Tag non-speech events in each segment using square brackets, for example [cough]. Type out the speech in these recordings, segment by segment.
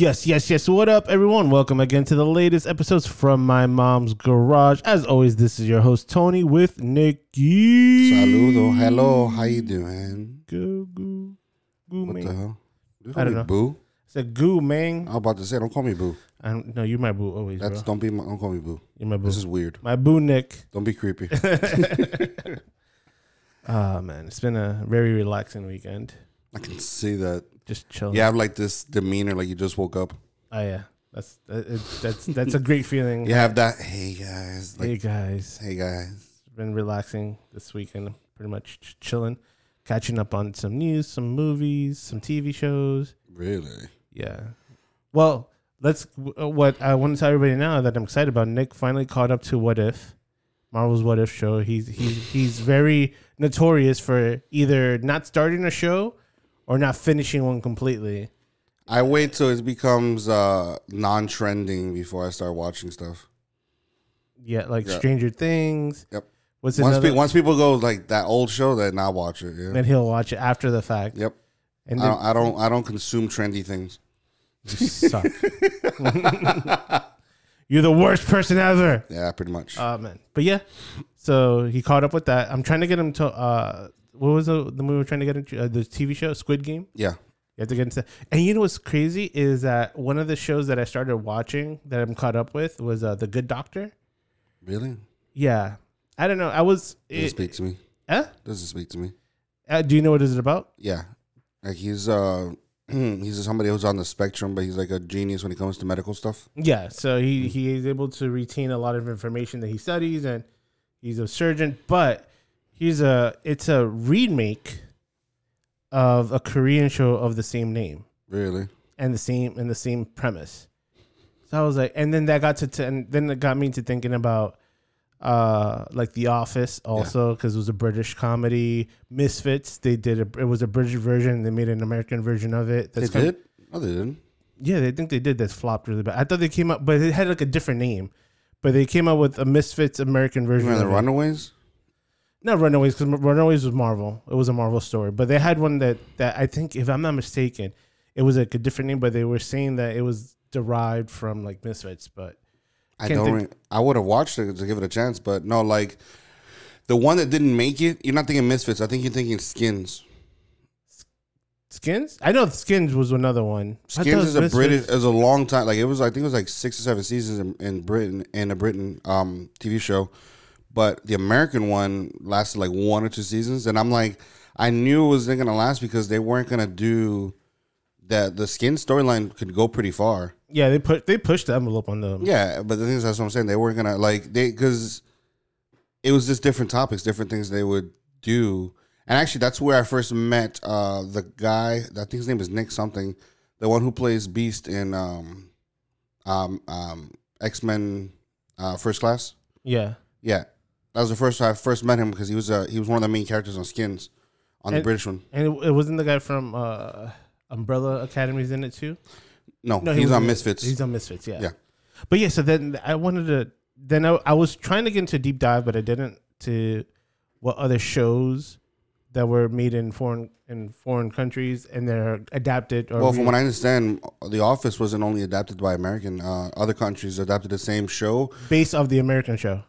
Yes, yes, yes. What up, everyone? Welcome again to the latest episodes from my mom's garage. As always, this is your host Tony with Nikki. Saludo. Hello. How you doing? Goo, goo, goo, What man. the hell? You I call don't me know. Boo. It's a goo, man. I was about to say, don't call me Boo. I don't, no, you're my boo always, That's bro. don't be. My, don't call me Boo. You're my boo. This is weird. my boo, Nick. Don't be creepy. [laughs] Ah, man, it's been a very relaxing weekend. I can see that. Just chilling. You have like this demeanor, like you just woke up. Oh yeah. That's that, it, that's that's a great feeling. You have that. Hey guys. Like, hey guys. hey guys. been relaxing this weekend, pretty much ch- chilling, catching up on some news, some movies, some TV shows. Really? Yeah. Well, let's. Uh, what I want to tell everybody now that I'm excited about. Nick finally caught up to What If, Marvel's What If show. He's he's he's very notorious for either not starting a show or not finishing one completely. I wait till it becomes uh, non-trending before I start watching stuff. Yeah, like Yeah. Stranger Things. Yep. What's Once, pe- once people go like that old show, then I'll watch it. Yeah. then he'll watch it after the fact. Yep. And I don't, I don't. I don't consume trendy things. you suck. You're the worst person ever. Yeah, pretty much. Uh man. But yeah. So he caught up with that. I'm trying to get him to uh what was the the movie we're trying to get into? Uh, the TV show Squid Game. yeah. You have to get into And you know what's crazy is that one of the shows that I started watching that I'm caught up with was uh, The Good Doctor. Really? Yeah. I don't know. I was Doesn't it, speak to me. eh? Doesn't speak to me. Uh, do you know what is it about? Yeah, like he's uh [clears throat] he's somebody who's on the spectrum, but he's like a genius when it comes to medical stuff. Yeah, so he he is able to retain a lot of information that he studies, and he's a surgeon. But he's a it's a remake of a Korean show of the same name Really? and the same and the same premise. So I was like, and then that got to t- and then it got me to thinking about uh like The Office also because it was a British comedy. Misfits they did a it was a British version. They made an American version of it. They That's kind- did? No, they didn't. yeah, they think they did. That's flopped really bad. I thought they came up, but it had like a different name. But they came up with a Misfits American version. Even the of it. Runaways. Not Runaways, because Runaways was Marvel. It was a Marvel story. But they had one that that I think, if I'm not mistaken, it was like a different name. But they were saying that it was derived from like Misfits. But I don't. think- I would have watched it to give it a chance, but no, like the one that didn't make it. You're not thinking Misfits. I think you're thinking Skins. Skins, I know Skins was another one. I thought it Skins is a Misfits. British. Is a long time. Like it was. I think it was like six or seven seasons in, in Britain in a Britain um TV show, but the American one lasted like one or two seasons, and I'm like, I knew it wasn't gonna last because they weren't gonna do that. The Skin storyline could go pretty far. Yeah, they put they pushed the envelope on them. Yeah, but the thing is, that's what I'm saying. They weren't gonna like they because it was just different topics, different things they would do. And actually, that's where I first met uh, the guy. I think his name is Nick something, the one who plays Beast in um, um, um, X Men uh, First Class. yeah. Yeah, that was the first time I first met him because he was uh, he was one of the main characters on Skins, on the And- British one. And it, it wasn't the guy from uh, Umbrella Academy's in it too. No, No, he he's was on in- Misfits. He's on Misfits, yeah. Yeah. But yeah, so then I wanted to. Then I, I was trying to get into a deep dive, but I didn't. To what other shows that were made in foreign in foreign countries and they're adapted or Well, from re- what I understand, The Office wasn't only adapted by American. Uh, other countries adapted the same show. based off the American show.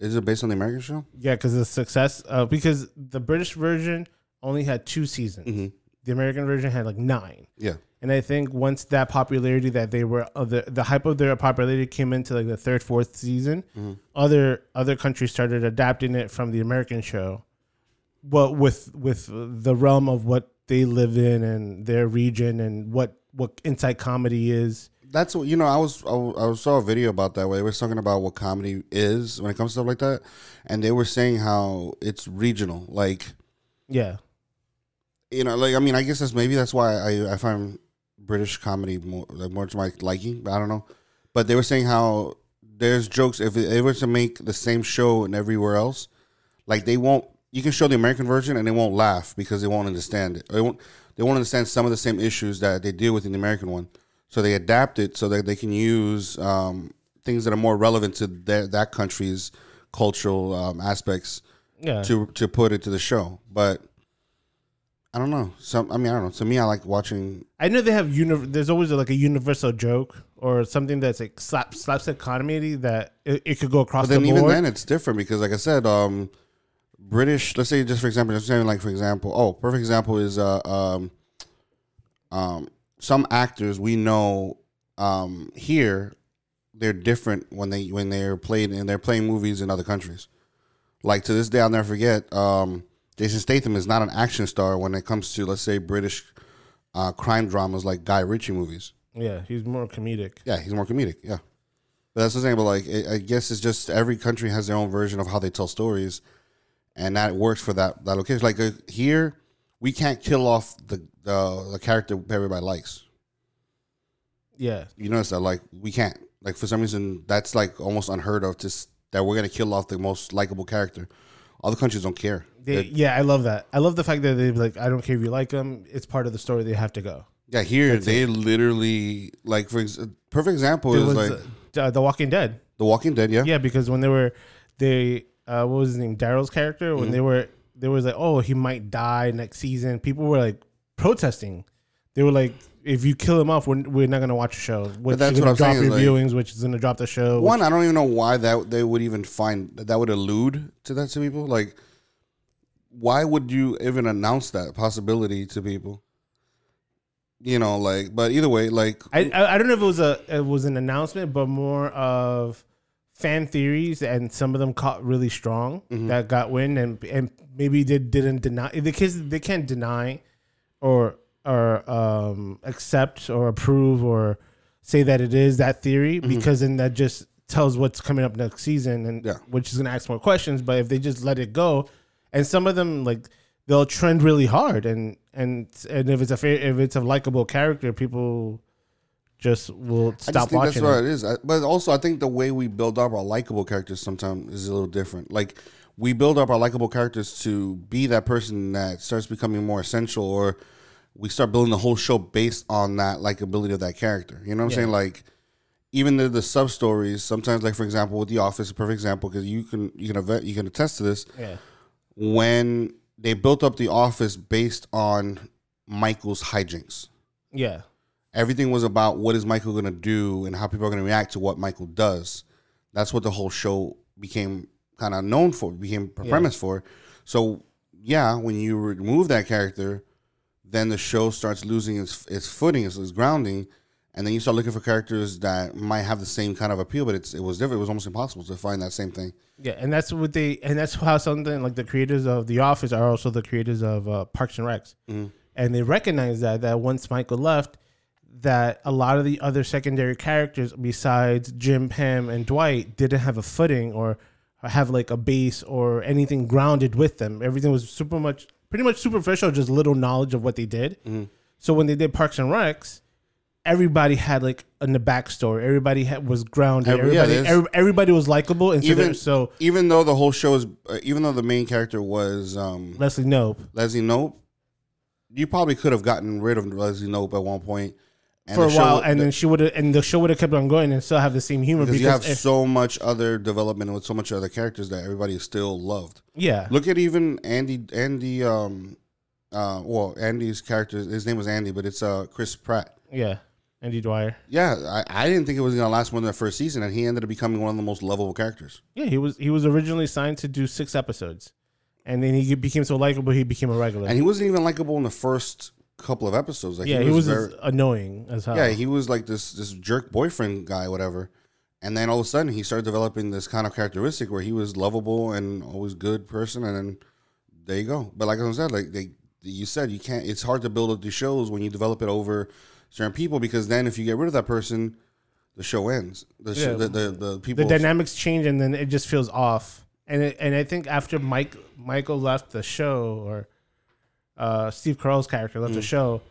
Is it based on the American show? Yeah, because the success. Uh, because the British version only had two seasons. Mm-hmm. The American version had like nine. Yeah. And I think once that popularity that they were uh, the the hype of their popularity came into like the third fourth season, other other countries started adapting it from the American show, well with with the realm of what they live in and their region and what what inside comedy is. That's what you know. I was I, I saw a video about that where they were talking about what comedy is when it comes to stuff like that, and they were saying how it's regional. Like Yeah, you know, like I mean, I guess that's maybe that's why I I find British comedy more like more to my liking. But I don't know. But they were saying how there's jokes if they were to make the same show and everywhere else, like they won't. You can show the American version and they won't laugh because they won't understand it. They won't. They won't understand some of the same issues that they deal with in the American one. So they adapt it so that they can use um, things that are more relevant to their, that country's cultural um, aspects yeah. to to put it to the show. But I don't know. Some I mean I don't know. To me, I like watching. I know they have uni- There's always like a universal joke or something that's like slap slapstick comedy that it, it could go across But then the even then, it's different because, like I said, um, British. Let's say just for example, just saying like for example. Oh, perfect example is uh um um some actors we know um here they're different when they when they're played and they're playing movies in other countries. Like to this day, I'll never forget. Um, Jason Statham is not an action star when it comes to let's say British uh, crime dramas like Guy Ritchie movies. yeah, he's more comedic. Yeah, he's more comedic. Yeah, but that's the thing. But like, I I guess it's just every country has their own version of how they tell stories, and that works for that that location. Like uh, here, we can't kill off the the, the character everybody likes. Yeah, You notice that? Like, we can't. Like for some reason, that's like almost unheard of. Just that we're gonna kill off the most likable character. Other countries don't care. they, yeah, I love that. I love the fact that they like, I don't care if you like them. It's part of the story. They have to go. yeah, here they literally like for ex- perfect example There is like uh, The Walking Dead. The Walking Dead. Yeah, Yeah, because when they were, they uh, what was his name? Daryl's character. Mm-hmm. When they were, they was like, oh, he might die next season. People were like protesting. They were like, if you kill him off, we're, we're not gonna watch the show. Which that's is what gonna I'm drop saying your like- viewings, which is gonna drop the show. One, I don't even know why that they would even find that would allude to that to people. Like, why would you even announce that possibility to people? You know, like, but either way, like, I, I I don't know if it was a it was an announcement, but more of fan theories, and some of them caught really strong Mm-hmm. that got wind, and and maybe they didn't deny the kids. They can't deny or or um, accept or approve or say that it is that theory because then that just tells what's coming up next season, and Yeah. which is going to ask more questions. But if they just let it go, and some of them like they'll trend really hard, and and and if it's a if it's a likable character, people just will stop I just think watching. that's what it. is. I, but also, I think the way we build up our likable characters sometimes is a little different. Like, we build up our likable characters to be that person that starts becoming more essential, or we start building the whole show based on that likability of that character. You know what I'm Yeah. saying? Like, even the, the sub stories, sometimes, like for example, with The Office, a perfect example because you can you can vet, you can attest to this. Yeah, When they built up The Office based on Michael's hijinks, yeah, everything was about what is Michael going to do and how people are going to react to what Michael does. That's what the whole show became kind of known for, became a Yeah. premise for. So yeah, when you remove that character, then the show starts losing its its footing, its, its grounding, and then you start looking for characters that might have the same kind of appeal, but it's it was different. It was almost impossible to find that same thing. yeah, and that's what they and that's how something like the creators of The Office are also the creators of uh, Parks and Recs, Mhm. and they recognize that that once Michael left, that a lot of the other secondary characters besides Jim, Pam, and Dwight didn't have a footing or have like a base or anything grounded with them. Everything was super much, pretty much superficial, just little knowledge of what they did. Mhm. So when they did Parks and Recs, everybody had like in the backstory. Everybody had, was grounded. Every- everybody, every- everybody was likable, and so, Even- so Even though the whole show is, uh, even though the main character was um, Leslie Knope Leslie Knope, you probably could have gotten rid of Leslie Knope at one point. And for a while, and the- then she would have, and the show would have kept on going and still have the same humor because because, you have if- so much other development with so much other characters that everybody still loved. yeah, Look at even Andy. Andy. Um. Uh. Well, Andy's character. His name was Andy, but it's uh Chris Pratt. yeah, Andy Dwyer. Yeah, I, I didn't think it was gonna last more than the first season, and he ended up becoming one of the most lovable characters. Yeah, he was he was originally signed to do six episodes, and then he became so likable he became a regular. And he wasn't even likable in the first couple of episodes. Like, yeah, he was, very, annoying as hell. yeah, he was like this this jerk boyfriend guy, whatever. And then all of a sudden, he started developing this kind of characteristic where he was lovable and always good person. And then there you go. But like I said, like they, you said, you can't. It's hard to build up the shows when you develop it over certain people because then if you get rid of that person, the show ends. The show, the, the the people. the dynamics change and then it just feels off. And it, and I think after Mike Michael left the show or uh, Steve Carell's character left the Mm. show,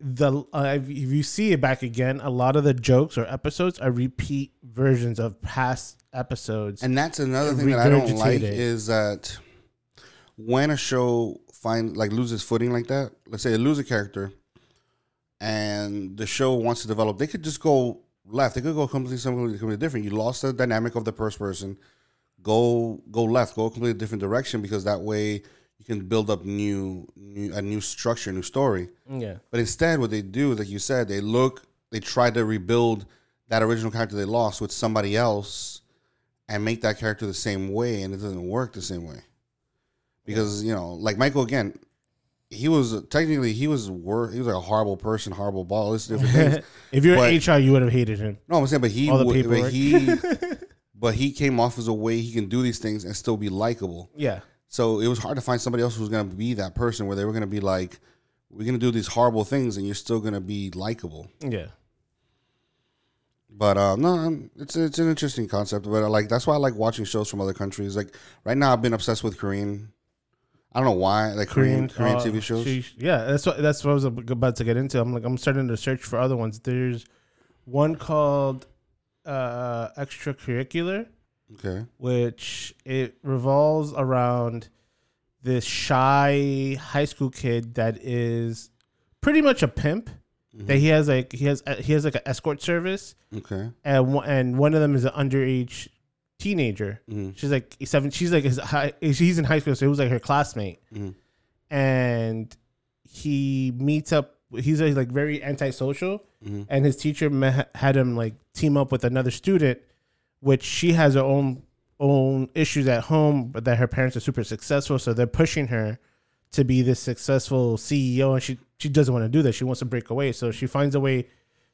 the uh, if you see it back again, a lot of the jokes or episodes are repeat versions of past episodes. And that's another thing that I don't like is that when a show find like loses footing like that, let's say they lose a character, and the show wants to develop, they could just go left. They could go completely something completely different. You lost the dynamic of the first person. Go go left. Go a completely different direction because that way can build up new, new a new structure, new story. Yeah. But instead, what they do, like you said, they look, they try to rebuild that original character they lost with somebody else, and make that character the same way, and it doesn't work the same way. Because you know, like Michael again, he was technically he was wor- he was like a horrible person, horrible ball, this different things. [laughs] if you're But- HR, you would have hated him. No, I'm saying, but he, All the but he, [laughs] but he came off as a way he can do these things and still be likable. Yeah. So it was hard to find somebody else who was going to be that person where they were going to be like, we're going to do these horrible things and you're still going to be likable. Yeah. But um, no, it's it's an interesting concept. But uh, like that's why I like watching shows from other countries. Like right now, I've been obsessed with Korean. I don't know why, like Korean Korean, uh, TV shows. yeah, that's what that's what I was about to get into. I'm like I'm starting to search for other ones. There's one called uh extracurricular, okay, which it revolves around this shy high school kid that is pretty much a pimp. That he has like he has he has like an escort service, okay, and one, and one of them is an underage teenager. Mhm. She's like seven. She's like his high. He's in high school, so he was like her classmate. Mhm. And he meets up. He's like, very antisocial, Mhm. and his teacher had him like team up with another student, which she has her own own issues at home, but that her parents are super successful, so they're pushing her to be this successful CEO, and she she doesn't want to do that. She wants to break away, so she finds a way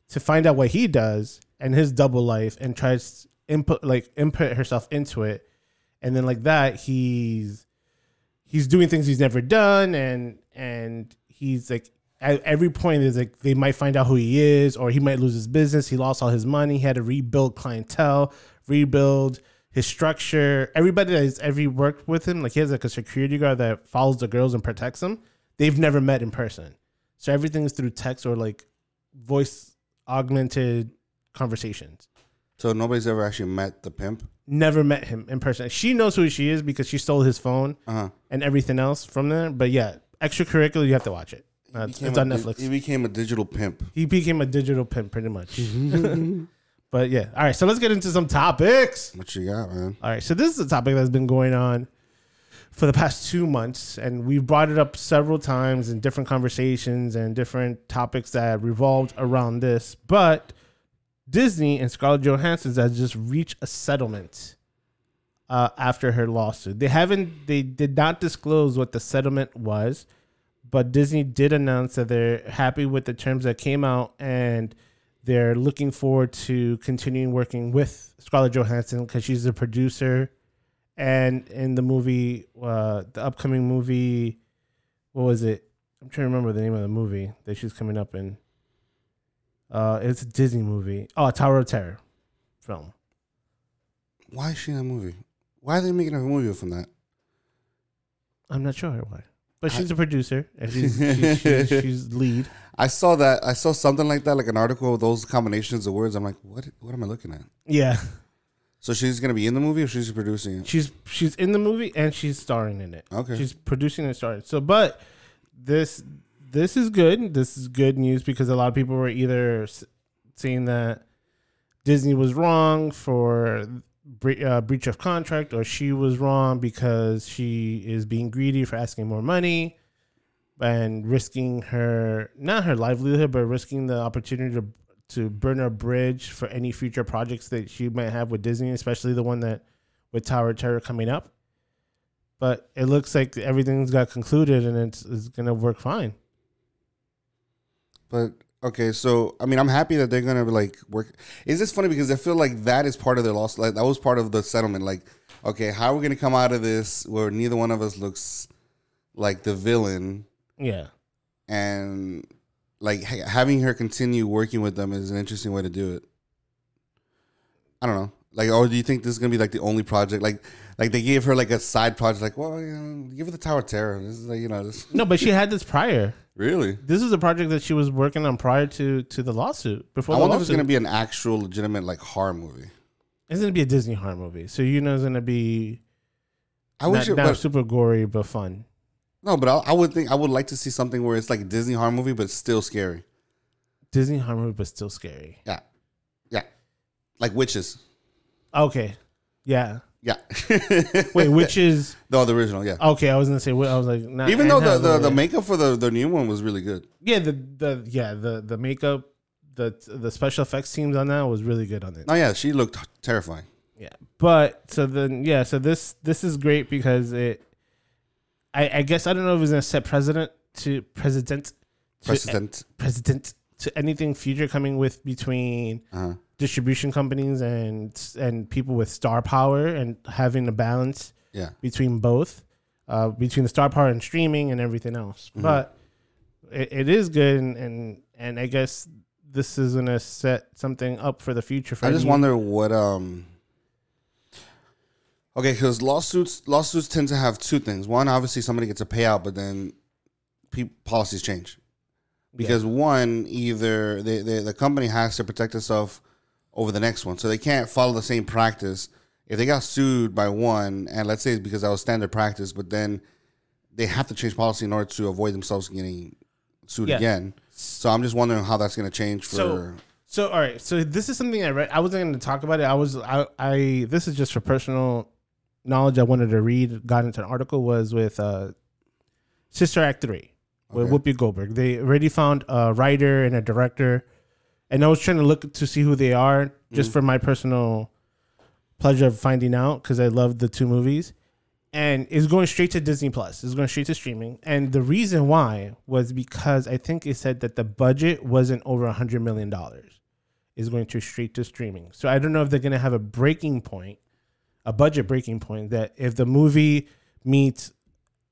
to find out what he does and his double life, and tries input like input herself into it, and then like that he's he's doing things he's never done, and and he's like at every point is like they might find out who he is, or he might lose his business. He lost all his money. He had to rebuild clientele, rebuild his structure. Everybody that has ever worked with him, like he has like a security guard that follows the girls and protects them. They've never met in person, so everything is through text or like voice augmented conversations. So nobody's ever actually met the pimp. Never met him in person. She knows who she is because she stole his phone Uh huh. and everything else from there. But yeah, extracurricular, you have to watch it. Uh, it's, it's on Netflix. He became a digital pimp. He became a digital pimp pretty much. [laughs] [laughs] but yeah. All right. So let's get into some topics. What you got, man? All right. So this is a topic that's been going on for the past two months, and we've brought it up several times in different conversations and different topics that revolved around this. But Disney and Scarlett Johansson has just reached a settlement uh, after her lawsuit. They haven't. They did not disclose what the settlement was, but Disney did announce that they're happy with the terms that came out and they're looking forward to continuing working with Scarlett Johansson because she's the producer. And in the movie, uh, the upcoming movie, what was it? I'm trying to remember the name of the movie that she's coming up in. Uh, it's a Disney movie. Oh, Tower of Terror film. Why is she in a movie? Why are they making a movie from that? I'm not sure why, but she's a producer and she's [laughs] she's, she's, she's lead. I saw that. I saw something like that, like an article with those combinations of words. I'm like, what? What am I looking at? Yeah, So she's gonna be in the movie, or she's producing it? she's she's in the movie and she's starring in it. Okay. She's producing and starring. So, but this this is good. This is good news because a lot of people were either saying that Disney was wrong for bre- uh, breach of contract, or she was wrong because she is being greedy for asking more money and risking her not her livelihood, but risking the opportunity to to burn a bridge for any future projects that she might have with Disney, especially the one that with Tower Terror coming up. But it looks like everything's got concluded and it's, it's gonna work fine. But okay, so I mean, I'm happy that they're gonna like work. Is this funny because I feel like that is part of their loss. Like that was part of the settlement. Like, okay, how are we gonna come out of this where neither one of us looks like the villain, Yeah. and like ha- having her continue working with them is an interesting way to do it. I don't know. Like, or do you think this is gonna be like the only project? Like, like they gave her like a side project. Like, well, you know, give her the Tower of Terror. This is like, you know, this No, but she had this prior. Really. This is a project that she was working on prior to to the lawsuit. Before I the wonder if it's lawsuit, gonna be an actual legitimate like horror movie. it's gonna be a Disney horror movie. So you know it's gonna be I wish not, it not was super gory but fun. no, but I, I would think I would like to see something where it's like a Disney horror movie, but still scary. Disney horror movie but still scary. Yeah, yeah, like witches. Okay. Yeah. Yeah. [laughs] Wait, which [laughs] is no, the original. Yeah. okay? I was gonna say. I was like, not Even though the, the, the makeup for the, the new one was really good. yeah the the yeah the the makeup the the special effects teams on that was really good on it. Oh yeah, she looked terrifying. Yeah, but so then yeah, so this this is great because it. I, I guess I don't know if it's gonna set precedent to president to Precedent. president to anything future coming with between Uh-huh. Distribution companies and and people with star power and having a balance Yeah. between both, uh, between the star power and streaming and everything else. Mm-hmm. But it, it is good, and, and and I guess this is gonna set something up for the future. For I just wonder what um. Okay, because lawsuits lawsuits tend to have two things. One, obviously, somebody gets a payout, but then pe- policies change. Because one, either they, they, the company has to protect itself over the next one, so they can't follow the same practice. If they got sued by one, and let's say it's because that was standard practice, but then they have to change policy in order to avoid themselves getting sued Yeah. again. So I'm just wondering how that's going to change for. So- So all right, so this is something I read. I wasn't going to talk about it. I was I, I this is just for personal knowledge. I wanted to read. Got into an article was with uh, Sister Act three with Okay. Whoopi Goldberg. They already found a writer and a director, and I was trying to look to see who they are just Mm-hmm. for my personal pleasure of finding out because I love the two movies. And it's going straight to Disney Plus. It's going straight to streaming. And the reason why was because I think it said that the budget wasn't over a hundred million dollars. Is going to straight to streaming. So I don't know if they're going to have a breaking point, a budget breaking point that if the movie meets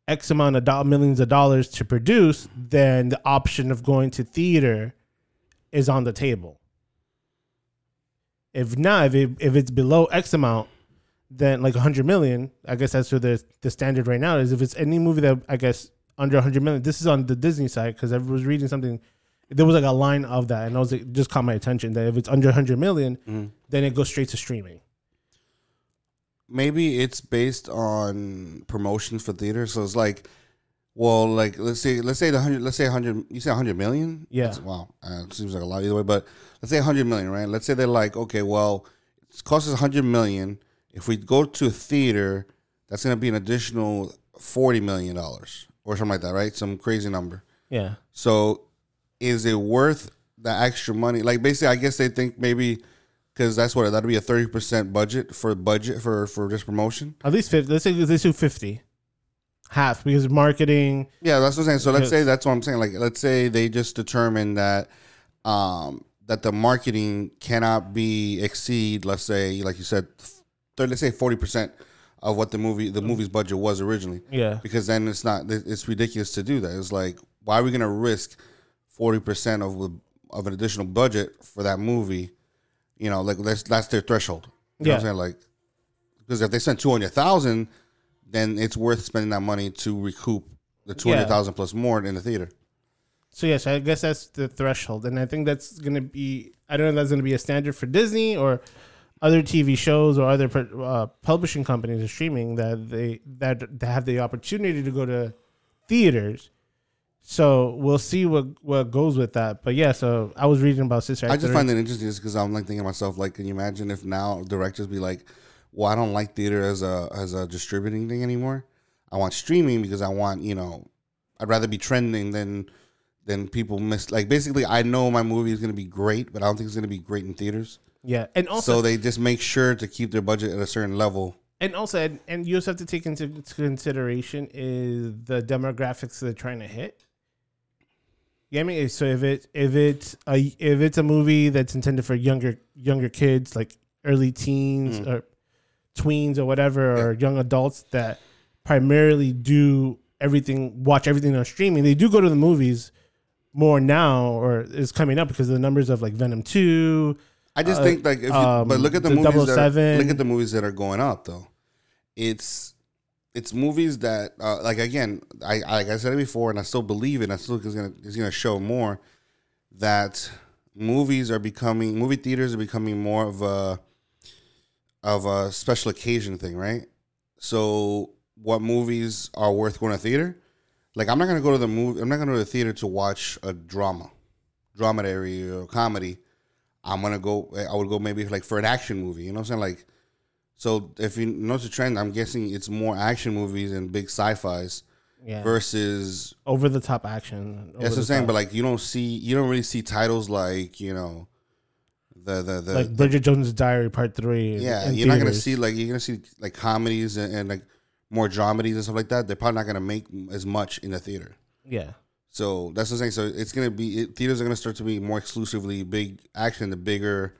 X amount of do- millions of dollars to produce, then the option of going to theater is on the table. If not, if, it, if it's below X amount, then like 100 million, I guess that's what the, the standard right now is. If it's any movie that I guess under 100 million, this is on the Disney side because I was reading something. There was like a line of that, and I was like, just caught my attention that if it's under 100 million, Mhm. then it goes straight to streaming. maybe it's based on promotions for theaters. So it's like, well, like let's say let's say the hundred, let's say hundred, you say hundred million. Yeah. That's- wow, uh, it seems like a lot either way. But let's say hundred million, right? Let's say they're like, okay, well, it costs us hundred million. If we go to a theater, that's going to be an additional forty million dollars or something like that, right? Some crazy number. Yeah. So, is it worth the extra money? Like basically, I guess they think maybe because that's what that'd be a thirty percent budget for budget for for just promotion. At least 50. Let's say let's do 50. Half because marketing. Yeah, that's what I'm saying. So let's say that's what I'm saying. Like let's say they just determine that um that the marketing cannot be exceed, let's say, like you said, thir- let's say forty percent of what the movie the movie's budget was originally. Yeah. Because then it's not it's ridiculous to do that. It's like why are we gonna risk forty percent of of an additional budget for that movie? You know, like that's that's their threshold. You know what I'm Yeah. saying? Like because if they spend two hundred thousand, then it's worth spending that money to recoup the two hundred thousand plus more in the theater. So yes, I guess that's the threshold, and I think that's gonna be. I don't know if that's gonna be a standard for Disney or other TV shows or other uh, publishing companies or streaming that they that they have the opportunity to go to theaters. So we'll see what what goes with that. But yeah, so I was reading about Sister. I just find it interesting just because I'm like thinking to myself, like, can you imagine if now directors be like, well, I don't like theater as a as a distributing thing anymore. I want streaming because I want you know, I'd rather be trending than than people miss. Like basically, I know my movie is going to be great, but I don't think it's going to be great in theaters. yeah, and also so they just make sure to keep their budget at a certain level. and also and, and you also have to take into consideration is the demographics they're trying to hit. Yeah, I mean, so if it if it's a if it's a movie that's intended for younger younger kids, like early teens Mm. or tweens or whatever, or young adults that primarily do everything, watch everything on streaming, they do go to the movies more now, or is coming up because of the numbers of like Venom two. I just Uh, think like if you, um, but look at the, the movies that are, look at the movies that are going up though. It's it's movies that uh, like again I, I like I said it before and I still believe it. I still think it's gonna it's gonna show more that movies are becoming movie theaters are becoming more of a of a special occasion thing, right? So what movies are worth going to theater? Like I'm not gonna go to the movie. I'm not gonna go to the theater to watch a drama, dramedy or comedy. I'm gonna go. I would go maybe like for an action movie. You know what I'm saying? Like, So if you notice the trend, I'm guessing it's more action movies and big sci-fi's Yeah. versus over the top action. That's what I'm saying. But like you don't see, you don't really see titles like you know, the the the like Bridget Jones' Diary Part Three. yeah. in You're not gonna see like you're gonna see like comedies and, and like more dramedies and stuff like that. They're probably not gonna make as much in the theater. Yeah. So that's what I'm saying. So it's gonna be it, theaters are gonna start to be more exclusively big action. The bigger,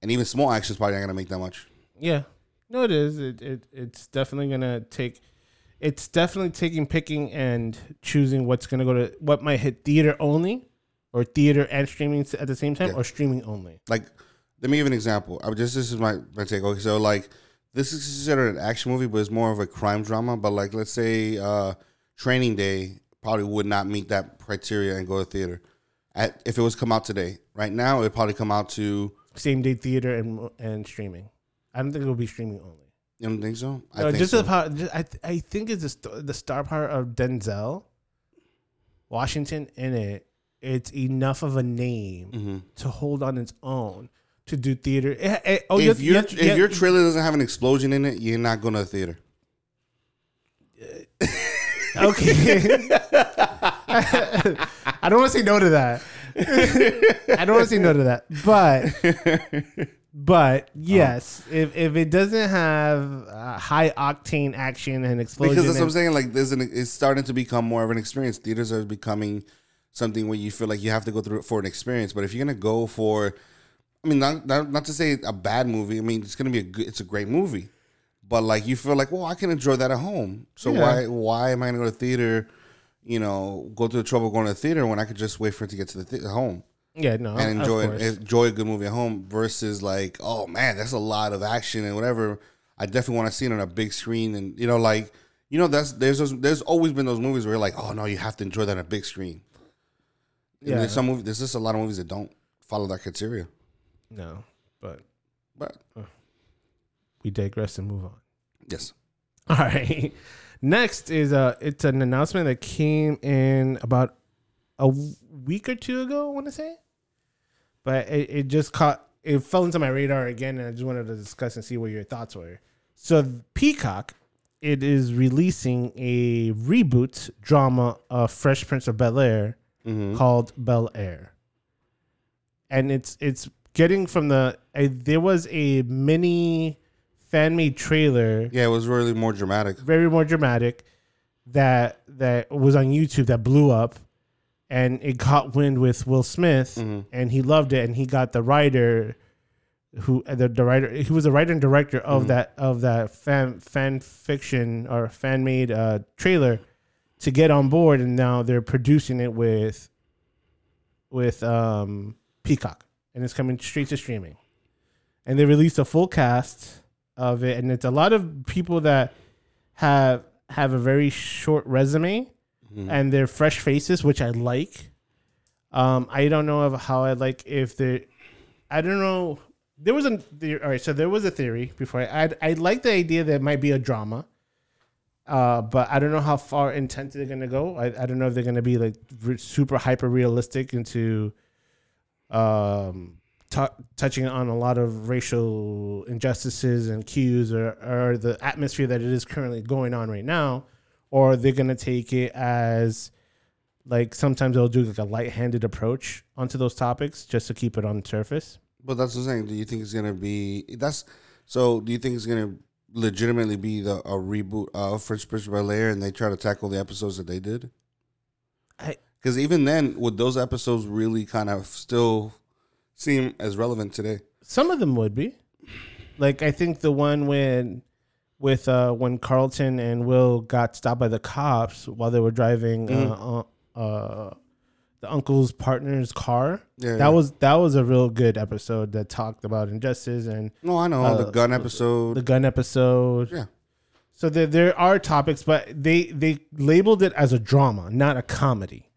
and even small actions probably not gonna make that much. Yeah. No, it is. It, it it's definitely gonna take. It's definitely taking picking and choosing what's gonna go to what might hit theater only, or theater and streaming at the same time, Yeah. or streaming only. Like, let me give an example. I would just this is my my take. Okay, so like this is considered an action movie, but it's more of a crime drama. But like, let's say uh Training Day probably would not meet that criteria and go to theater. At, if it was come out today, right now it'd probably come out to. Same day theater and and streaming. I don't think it'll be streaming only. You don't think so? I No, think just so. the power. Just, I th- I think it's the st- the star power of Denzel Washington in it. It's enough of a name Mhm. to hold on its own to do theater. Eh, eh, oh, if you your have to- if your trailer doesn't have an explosion in it, you're not going to the theater. okay. [laughs] I don't want to say no to that. [laughs] I don't want to say no to that, but but yes, if if it doesn't have uh, high octane action and explosion, Because that's what I'm saying. Like, there's an, it's starting to become more of an experience. Theaters are becoming something where you feel like you have to go through it for an experience. But if you're gonna go for, I mean, not not, not to say a bad movie. I mean, it's gonna be a good, it's a great movie. But like, you feel like, well, I can enjoy that at home. So Yeah. why why am I gonna go to theater? You know, go through the trouble going to the theater when I could just wait for it to get to the th- home yeah, no, and enjoy enjoy a good movie at home versus like, oh man, that's a lot of action and whatever. I definitely want to see it on a big screen and you know, like you know, that's there's those, there's always been those movies where you're like, oh no, you have to enjoy that on a big screen. Yeah, there's some movies. There's just a lot of movies that don't follow that criteria. No, but But we digress and move on. yes, [laughs] All right. Next is uh it's an announcement that came in about a week or two ago, I want to say. But it, it just caught it fell into my radar again and I just wanted to discuss and see what your thoughts were. So Peacock it is releasing a reboot drama of Fresh Prince of Bel Air mm-hmm. called Bel Air, and it's it's getting from the uh, there was a mini fan made trailer, yeah, it was really more dramatic. very more dramatic, that that was on YouTube that blew up, and it caught wind with Will Smith, Mhm. and he loved it, and he got the writer. Who the, the writer? He was the writer and director of that of that fan fan fiction or fan made uh, trailer to get on board, and now they're producing it with with um, Peacock, and it's coming straight to streaming. And they released a full cast of it, and it's a lot of people that have have a very short resume, Mhm. and they're fresh faces, which I like. Um, I don't know of how I like if they, I don't know. There was a all right. So there was a theory before. I I, I like the idea that it might be a drama. Uh, but I don't know how far intense they're gonna go. I, I don't know if they're gonna be like re- super hyper realistic into, um, tou touching on a lot of racial injustices and cues or, or the atmosphere that it is currently going on right now, or they're gonna take it as like sometimes they'll do like a light-handed approach onto those topics just to keep it on the surface. But that's the I'm. Do you think it's gonna be that's so? Do you think it's gonna legitimately be the a reboot of Fresh Prince of Bel Air, and they try to tackle the episodes that they did? I- Because even then, would those episodes really kind of still seem as relevant today? Some of them would be. Like I think the one when with uh when Carlton and Will got stopped by the cops while they were driving uh, uh uh the uncle's partner's car. Yeah, That was that was a real good episode that talked about injustice and no, I know uh, the gun episode. the gun episode. yeah, So there there are topics, but they they labeled it as a drama, not a comedy.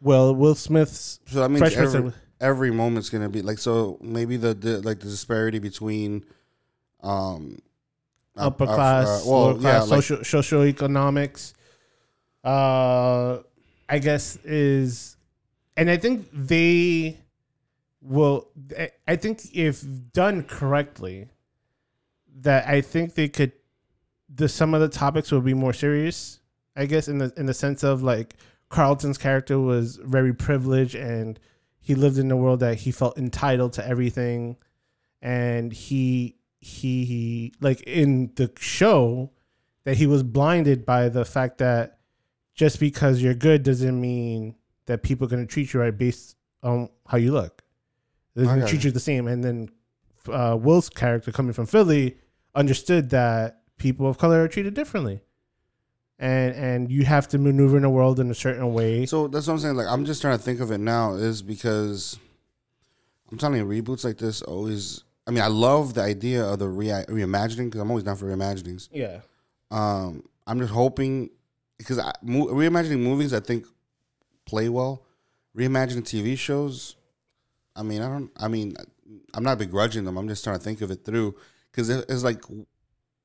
Well, Will Smith's so that means every, every moment's gonna be like so. Maybe the, the like the disparity between, um, uh, upper uh, class, uh, well, lower class, yeah, like- social socioeconomics. Uh, I guess is, and I think they will. I- think if done correctly, that I think they could the some of the topics will be more serious. I guess in the in the sense of like Carlton's character was very privileged and he lived in a world that he felt entitled to everything and he he, he like in the show that he was blinded by the fact that just because you're good doesn't mean that people are going to treat you right based on how you look. They're going to treat you the same. And then uh, Will's character coming from Philly understood that people of color are treated differently. And and you have to maneuver in a world in a certain way. So that's what I'm saying. Like I'm just trying to think of it now, is because I'm telling you, reboots like this always. I mean, I love the idea of the re- reimagining because I'm always down for reimaginings. yeah. Um, I'm just hoping because reimagining movies, I think play well. Reimagining TV shows, I mean, I don't. I mean, I'm not begrudging them. I'm just trying to think of it through because it's like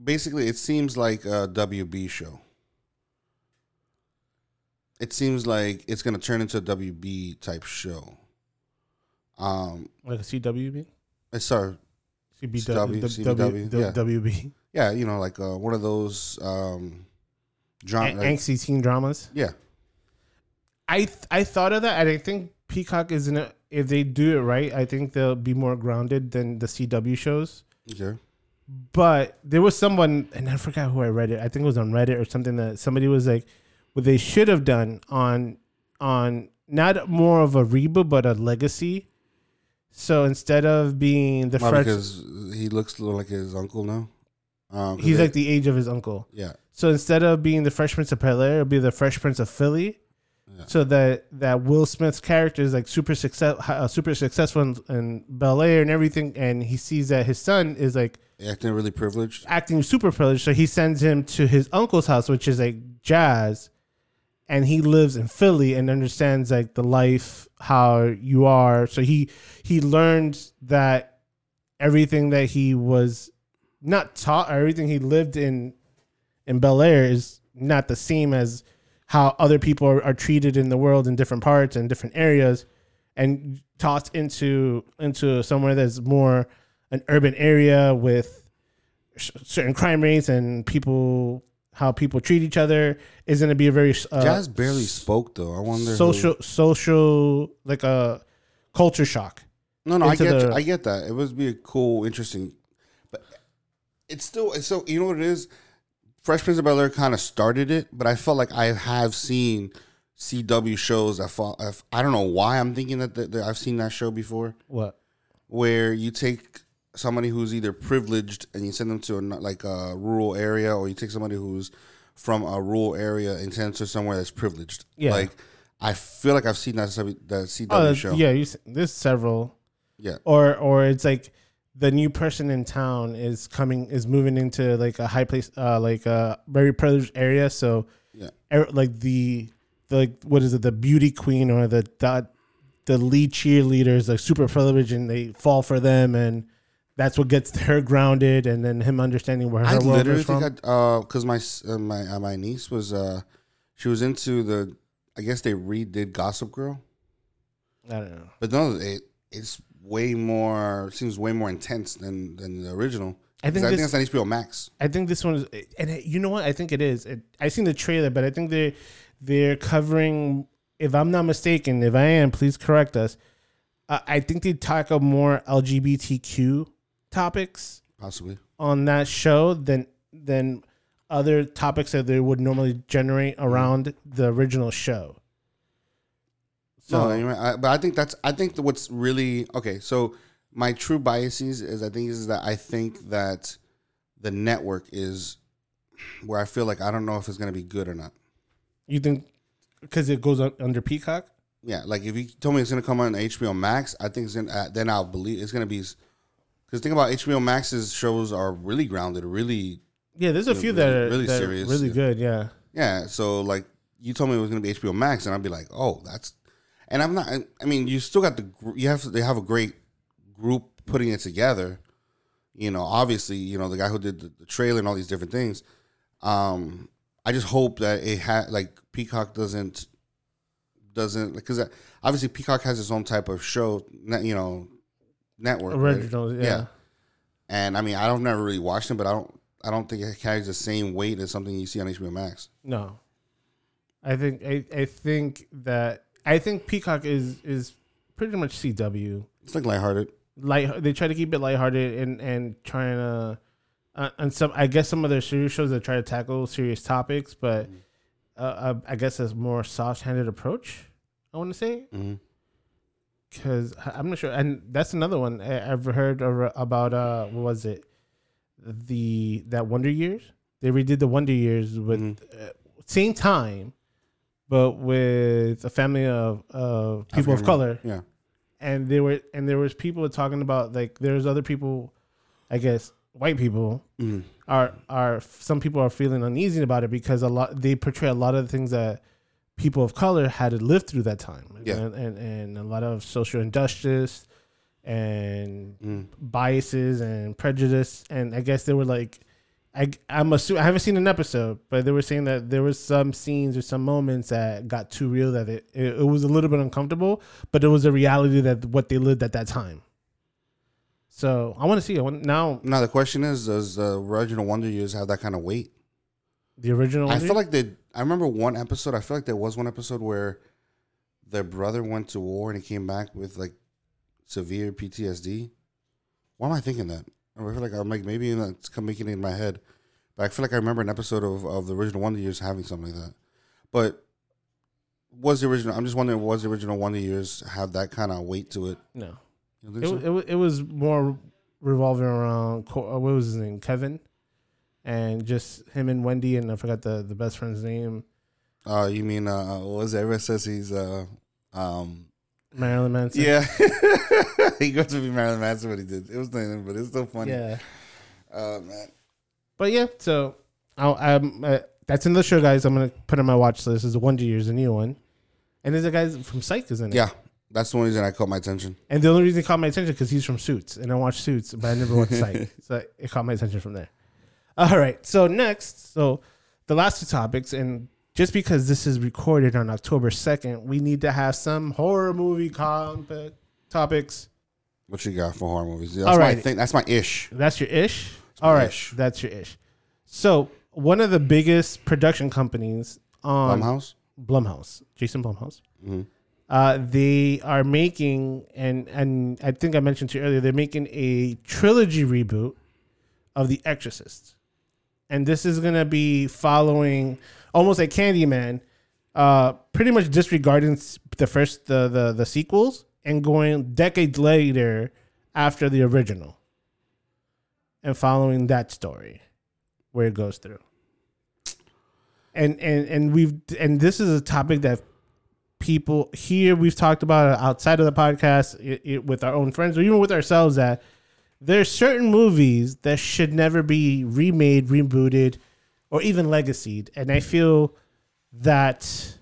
basically it seems like a WB show. It seems like it's gonna turn into a WB type show. Um, Like a CWB? it's sorry, CBW, CW, W- CBW, yeah. WB. yeah, you know, like uh, one of those um, drama. Like- angsty teen dramas. yeah, I th- I thought of that, and I think Peacock is in a. If they do it right, I think they'll be more grounded than the CW shows. okay. But there was someone, and I forgot who I read it. I think it was on Reddit or something that somebody was like, what they should have done on on not more of a reboot but a legacy. So instead of being the Why, fresh, because he looks a little like his uncle now. Um, he's they- like the age of his uncle. yeah, So instead of being the Fresh Prince of Bel Air, it'll be the Fresh Prince of Philly. Yeah. So that that Will Smith's character is like super success, uh, super successful in, in Bel Air and everything, and he sees that his son is like acting really privileged. acting super privileged. So he sends him to his uncle's house, which is like jazz, and he lives in Philly and understands like the life how you are. So he he learned that everything that he was not taught, or everything he lived in in Bel Air is not the same as how other people are, are treated in the world in different parts and different areas, and tossed into into somewhere that's more an urban area with sh- certain crime rates and people how people treat each other is going to be a very uh, Jazz barely spoke though. I wonder. who- social social like a culture shock. No, no, I get, the- I get that. It would be a cool, interesting, but it's still. It's so you know what it is. Fresh Prince of Bel Air kind of started it, but I felt like I have seen CW shows. I fall. I don't know why I'm thinking that, that, that I've seen that show before, What? where you take somebody who's either privileged and you send them to a like a rural area, or you take somebody who's from a rural area and send them to somewhere that's privileged. Yeah. Like I feel like I've seen that CW, that CW Oh, show. yeah. You, there's several. Yeah. Or or it's like the new person in town is coming is moving into like a high place, uh, like a very privileged area. So Yeah. er, like the the like what is it the beauty queen or the the, the lead cheerleader is like super privileged and they fall for them and that's what gets her grounded and then him understanding where her I world is from. think I, uh, my uh, my uh, my niece was uh, she was into the, I guess they redid Gossip Girl, I don't know. but no, it it's way more seems way more intense than than the original. I think I think that's on HBO Max. I think this one is, and you know what? I think it is. It, I seen the trailer, but I think they they're covering. If I'm not mistaken, if I am, please correct us. Uh, I think they tackle more LGBTQ topics Possibly. on that show than than other topics that they would normally generate around the original show. So, So anyway, I, but I think that's I think what's really okay. So my true biases is I think is that I think that the network is where I feel like I don't know if it's gonna be good or not. you think because it goes under Peacock? Yeah, like if you told me it's gonna come on HBO Max, I think it's gonna uh, then I'll believe it's gonna be because think about HBO Max's shows are really grounded, really Yeah, there's a Really- few that are really that serious, really yeah. good. Yeah. yeah. So like you told me it was gonna be HBO Max, and I'd be like, oh, that's, and I'm not. I mean, you still got the you have they have a great group putting it together. You know, obviously, you know the guy who did the, the trailer and all these different things. Um, I just hope that it had like Peacock doesn't doesn't because obviously Peacock has its own type of show, you know, network. right? Yeah. Yeah. And I mean, I don't never really watched it, but I don't I don't think it carries the same weight as something you see on HBO Max. No, I think I, I think that I think Peacock is is pretty much CW. It's like lighthearted. Light they try to keep it lighthearted and and trying to uh, and some I guess some of their serious shows that try to tackle serious topics, but uh, uh, I guess it's more soft handed approach. I want to say because I'm not sure, and that's another one I, I've heard about. Uh, what was it? The that Wonder Years. They redid the Wonder Years with Mhm. uh, same time, but with a family of of people of color, Yeah. and there were and there was people talking about like there's other people, I guess white people Mhm. are are some people are feeling uneasy about it because a lot they portray a lot of the things that people of color had to live through that time Yeah. and, and and a lot of social injustice and Mm. biases and prejudice and i guess they were like I, I'm assuming I haven't seen an episode, but they were saying that there was some scenes or some moments that got too real that it, it, it was a little bit uncomfortable, but it was a reality that what they lived at that time. So I want to see. I want now Now the question is, does the original Wonder Years have that kind of weight? the original. I Wonder feel like they. I remember one episode. I feel like there was one episode where their brother went to war and he came back with like severe PTSD. Why am I thinking that? I feel like I'm like maybe it's come making it in my head, but I feel like I remember an episode of, of the original Wonder Years having something like that. But was the original? I'm just wondering, was the original Wonder Years have that kind of weight to it? no, You it, so? it, it was more revolving around uh, what was his name, Kevin, and just him and Wendy, and I forgot the the best friend's name, Uh, you mean uh, what was it? Everyone says he's uh, um, Marilyn Manson. yeah. [laughs] [laughs] he got to be Marilyn Manson. What he did, it was nothing, but it's still funny. yeah. Oh man. But yeah, so I'll, I'm uh, that's in the show, guys. I'm gonna put on my watch list. Is the Wonder Years, a new one, and there's a guy from Psych is in it. Yeah, that's the one reason I caught my attention. And the only reason it caught my attention because he's from Suits, and I watched Suits, but I never watched [laughs] Psych, so it caught my attention from there. All right, so next, so the last two topics, and just because this is recorded on October second, we need to have some horror movie comp- topics. What you got for horror movies? That's my Alright. thing. That's my ish. That's your ish. my All right, ish. that's your ish. So one of the biggest production companies on Blumhouse. Blumhouse, Jason Blumhouse. Mhm. Uh, they are making and and I think I mentioned to you earlier they're making a trilogy reboot of The Exorcist, and this is gonna be following almost like Candyman, uh, pretty much disregarding s- the first the the the sequels and going decades later after the original, and following that story where it goes through. And and and we've and this is a topic that people here we've talked about outside of the podcast it, it, with our own friends or even with ourselves that there's certain movies that should never be remade rebooted or even legacied and i feel that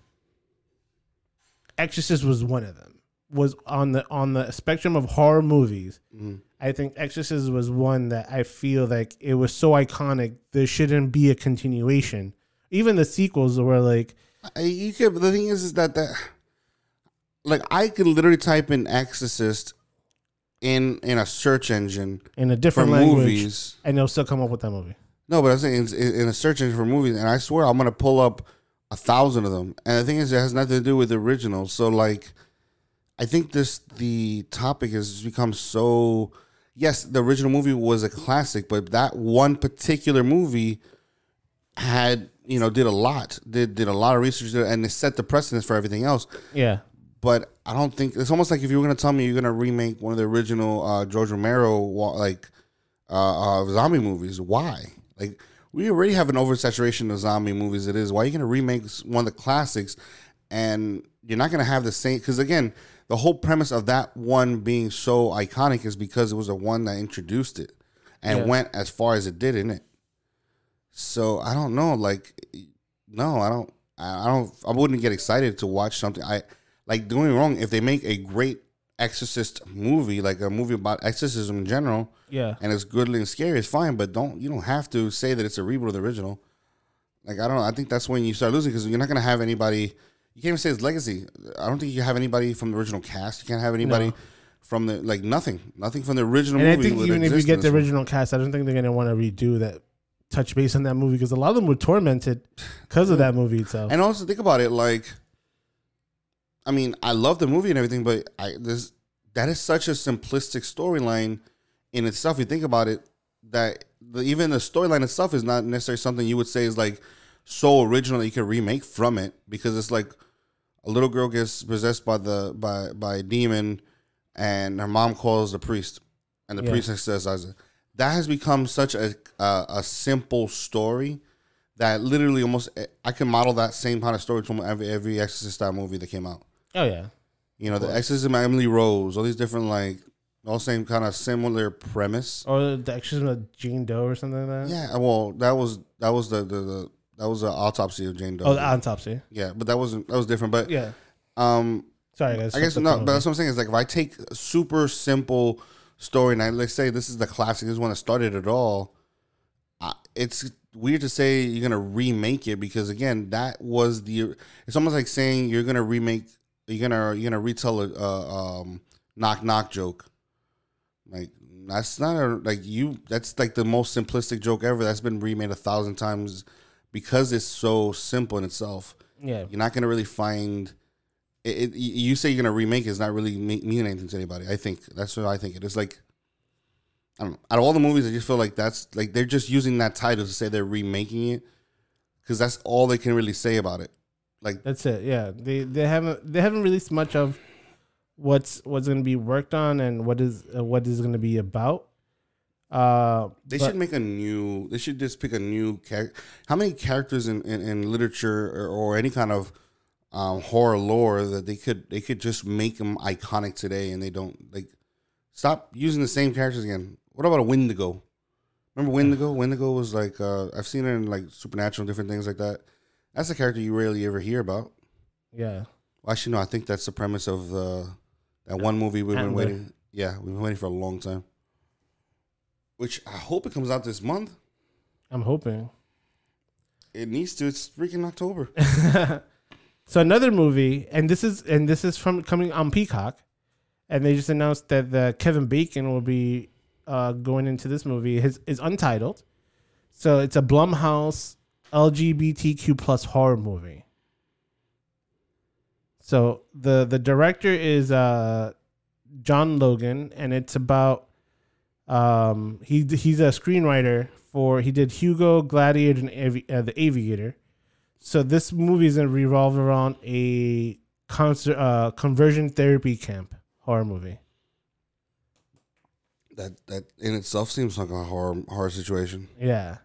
exorcist was one of them was on the on the spectrum of horror movies Mhm. I think Exorcist was one that I feel like it was so iconic there shouldn't be a continuation. Even the sequels were like I- You could. The thing is, is that that like I could literally type in Exorcist in in a search engine in a different language, movies. and they'll still come up with that movie. No, but I'm saying in, in a search engine for movies, and I swear I'm gonna pull up a thousand of them. And the thing is, it has nothing to do with the original. So like, I think this the topic has become so. Yes, the original movie was a classic, but that one particular movie had you know did a lot, did did a lot of research, there, and it set the precedence for everything else. Yeah, But I don't think it's almost like if you were gonna tell me you're gonna remake one of the original uh, George Romero like uh, uh, zombie movies. Why? Like we already have an oversaturation of zombie movies. It is. Why are you gonna remake one of the classics? And you're not gonna have the same because again, the whole premise of that one being so iconic is because it was the one that introduced it and Yeah. went as far as it did in it. So I don't know. Like, no, I don't. I don't. I wouldn't get excited to watch something. I like. Me wrong. If they make a great Exorcist movie, like a movie about exorcism in general, yeah, and it's good and scary, it's fine. But don't you don't have to say that it's a reboot of the original. Like I don't know. I think that's when you start losing because you're not gonna have anybody. You can't even say it's legacy. I don't think you have anybody from the original cast. You can't have anybody No. from the like nothing, nothing from the original And I movie. think even if you get the one. original cast, I don't think they're gonna want to redo that touch base on that movie because a lot of them were tormented because of that movie itself. And also think about it, like, I mean, I love the movie and everything, but I this that is such a simplistic storyline in itself. You think about it, that the, even the storyline itself is not necessarily something you would say is like so original that you can remake from it because it's like a little girl gets possessed by the by by a demon, and her mom calls the priest, and the Yeah. priest exorcises it. That has become such a a, a simple story that literally almost eh, I can model that same kind of story from every every Exorcist style movie that came out. oh yeah, You know, the Exorcism, of Emily Rose, all these different like all same kind of similar premise. or the exorcism of Jane Doe or something like that. Yeah, well, that was that was the the, the that was an autopsy of Jane Doe. Oh, the autopsy. yeah, but that wasn't that was different. But Yeah. um, Sorry, guys. I guess no, but that's what I'm saying is like if I take a super simple story and I let's say this is the classic, this is when it started it all. I, it's weird to say you're gonna remake it because again, that was the. It's almost like saying you're gonna remake, you're gonna you're gonna retell a, a um, knock knock joke. Like that's not a like you. That's like the most simplistic joke ever. That's been remade a thousand times because it's so simple in itself yeah. you're not gonna really find it, it, you say you're gonna remake it's not really me- mean anything to anybody. I think that's what I think it is. Like, I don't know. Out of all the movies, I just feel like that's like they're just using that title to say they're remaking it because that's all they can really say about it. Like, That's it. Yeah, they they haven't they haven't released much of what's what's going to be worked on and what is uh, what is going to be about. Uh, they but- should make a new. They should just pick a new character. How many characters in, in, in literature or, or any kind of um, horror lore that they could they could just make them iconic today, and they don't like stop using the same characters again. What about a Wendigo? Remember Wendigo? Wendigo was like uh, I've seen it in like supernatural different things like that. That's a character you rarely ever hear about. yeah, Well, actually, no. I think that's the premise of the that one movie we've been Antler. waiting. Yeah, we've been waiting for a long time. Which I hope it comes out this month. I'm hoping. It needs to. It's freaking October. [laughs] so another movie, and this is and this is from coming on Peacock, and they just announced that the Kevin Bacon will be uh, going into this movie. His is untitled, so it's a Blumhouse LGBTQ plus horror movie. So the the director is uh, John Logan, and it's about um, he he's a screenwriter for he did Hugo, Gladiator, and Avi- uh, the Aviator. So this movie is gonna revolve around a concert, uh, conversion therapy camp horror movie. that that in itself seems like a horror horror situation. Yeah.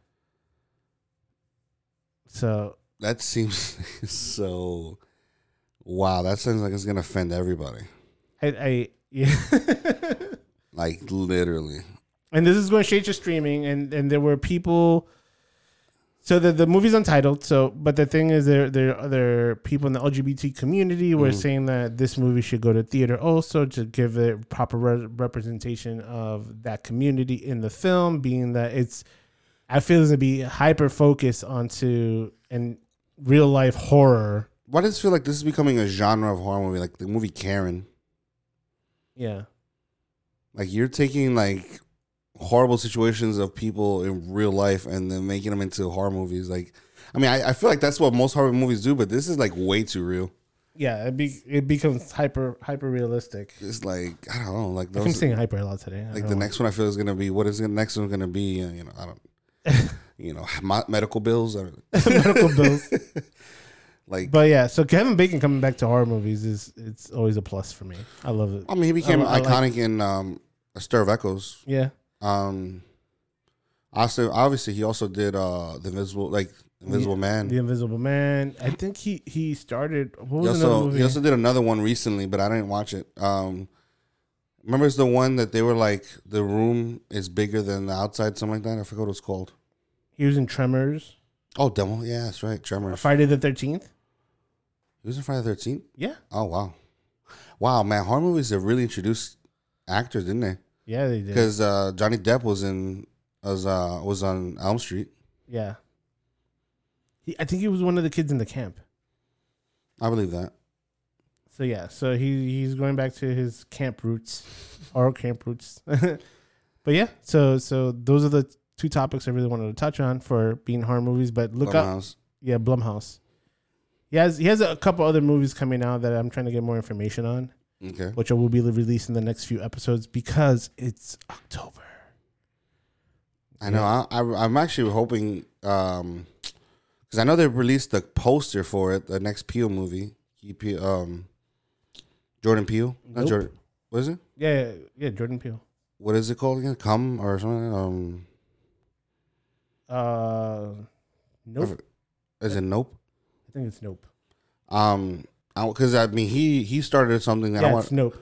So That seems [laughs] so. Wow, that sounds like it's gonna offend everybody. I, I yeah. [laughs] Like literally. and this is going straight to streaming and and there were people so the the movie's untitled so but the thing is there there are other people in the lgbt community were Mhm. saying that this movie should go to theater also to give it proper re- representation of that community in the film being that it's i feel it's gonna be hyper focused onto and real life horror Why does it feel like this is becoming a genre of horror movie, like the movie Karen? yeah Like you're taking like horrible situations of people in real life and then making them into horror movies. Like, I mean, I, I feel like that's what most horror movies do, but this is like way too real. yeah it, be, it becomes hyper hyper realistic It's like I don't know, like i'm those, saying hyper a lot today I like the next one I feel is gonna be what is the next one gonna be? Uh, you know, I don't, [laughs] you know, mo- medical bills. Or, [laughs] medical bills [laughs] like, But yeah, so Kevin Bacon coming back to horror movies is it's always a plus for me. I love it. I mean, he became I- I like- iconic in um, A Stir of Echoes. Yeah, Um, also, obviously, he also did uh, the Invisible, like Invisible Man. The Invisible Man. I think he he started. What was another also he also did another one recently, but I didn't watch it. Um, remember, it's the one that they were like the room is bigger than the outside, something like that. I forgot what it's called. he was in Tremors, Oh, demo. Yeah, that's right. Tremors. Friday the Thirteenth. He was in Friday the Thirteenth. Yeah, Oh wow, wow, man! Horror movies have really introduced actors, didn't they? Yeah, they did. Because uh, Johnny Depp was in was uh, was on Elm Street. Yeah, he, I think he was one of the kids in the camp. I believe that. So yeah, so he he's going back to his camp roots, horror camp roots. [laughs] but yeah, so so those are the two topics I really wanted to touch on for being horror movies. But look up, Blumhouse. yeah, Blumhouse. He has he has a couple other movies coming out that I'm trying to get more information on, Okay. which I will be released in the next few episodes because it's October. I know. I, I I'm actually hoping um because I know they released the poster for it, the next Peele movie. He um Jordan Peele, not Nope. Jordan. What is it? Yeah, yeah, yeah Jordan Peele. What is it called again? Come or something? Um, Uh, nope. is it Nope? I think it's Nope. Um, because I, mean he he started something that I Yeah, want it's Nope.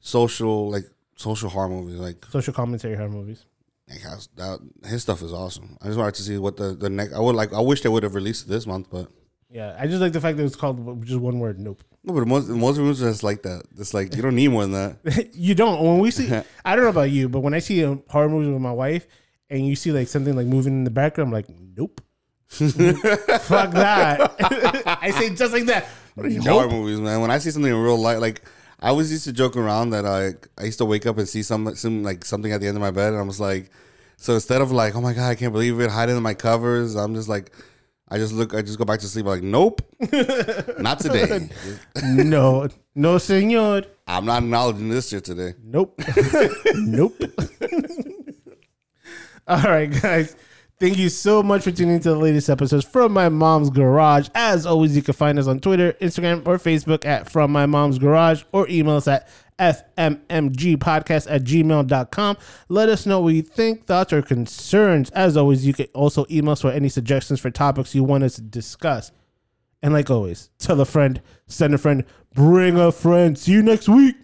social like social horror movies like Social commentary horror movies. Like that, his stuff is awesome. I just wanted to see what the the next. I would like. I wish they would have released it this month, but Yeah, I just like the fact that it's called just one word. Nope. no. But most most movies are just like that. It's like you don't need more than that. [laughs] you don't. When we see, [laughs] I don't know about you, but when I see a horror movie with my wife, and you see like something like moving in the background, I'm like, nope. [laughs] Fuck that. I say just like that. Horror movies, man. When I see something in real life, like I always used to joke around that I I used to wake up and see some some like something at the end of my bed, and I was like, so instead of like, oh my god, I can't believe it, hiding in my covers, I'm just like. I just look. I just go back to sleep. Like, nope, [laughs] not today. No, no, senor. I'm not acknowledging this shit today. Nope. [laughs] nope. [laughs] All right, guys. Thank you so much for tuning into the latest episodes from My Mom's Garage. As always, you can find us on Twitter, Instagram, or Facebook at From My Mom's Garage or email us at fmmgpodcast at gmail.com. Let us know what you think, thoughts, or concerns. As always, you can also email us for any suggestions for topics you want us to discuss. And like always, tell a friend, send a friend, bring a friend. See you next week.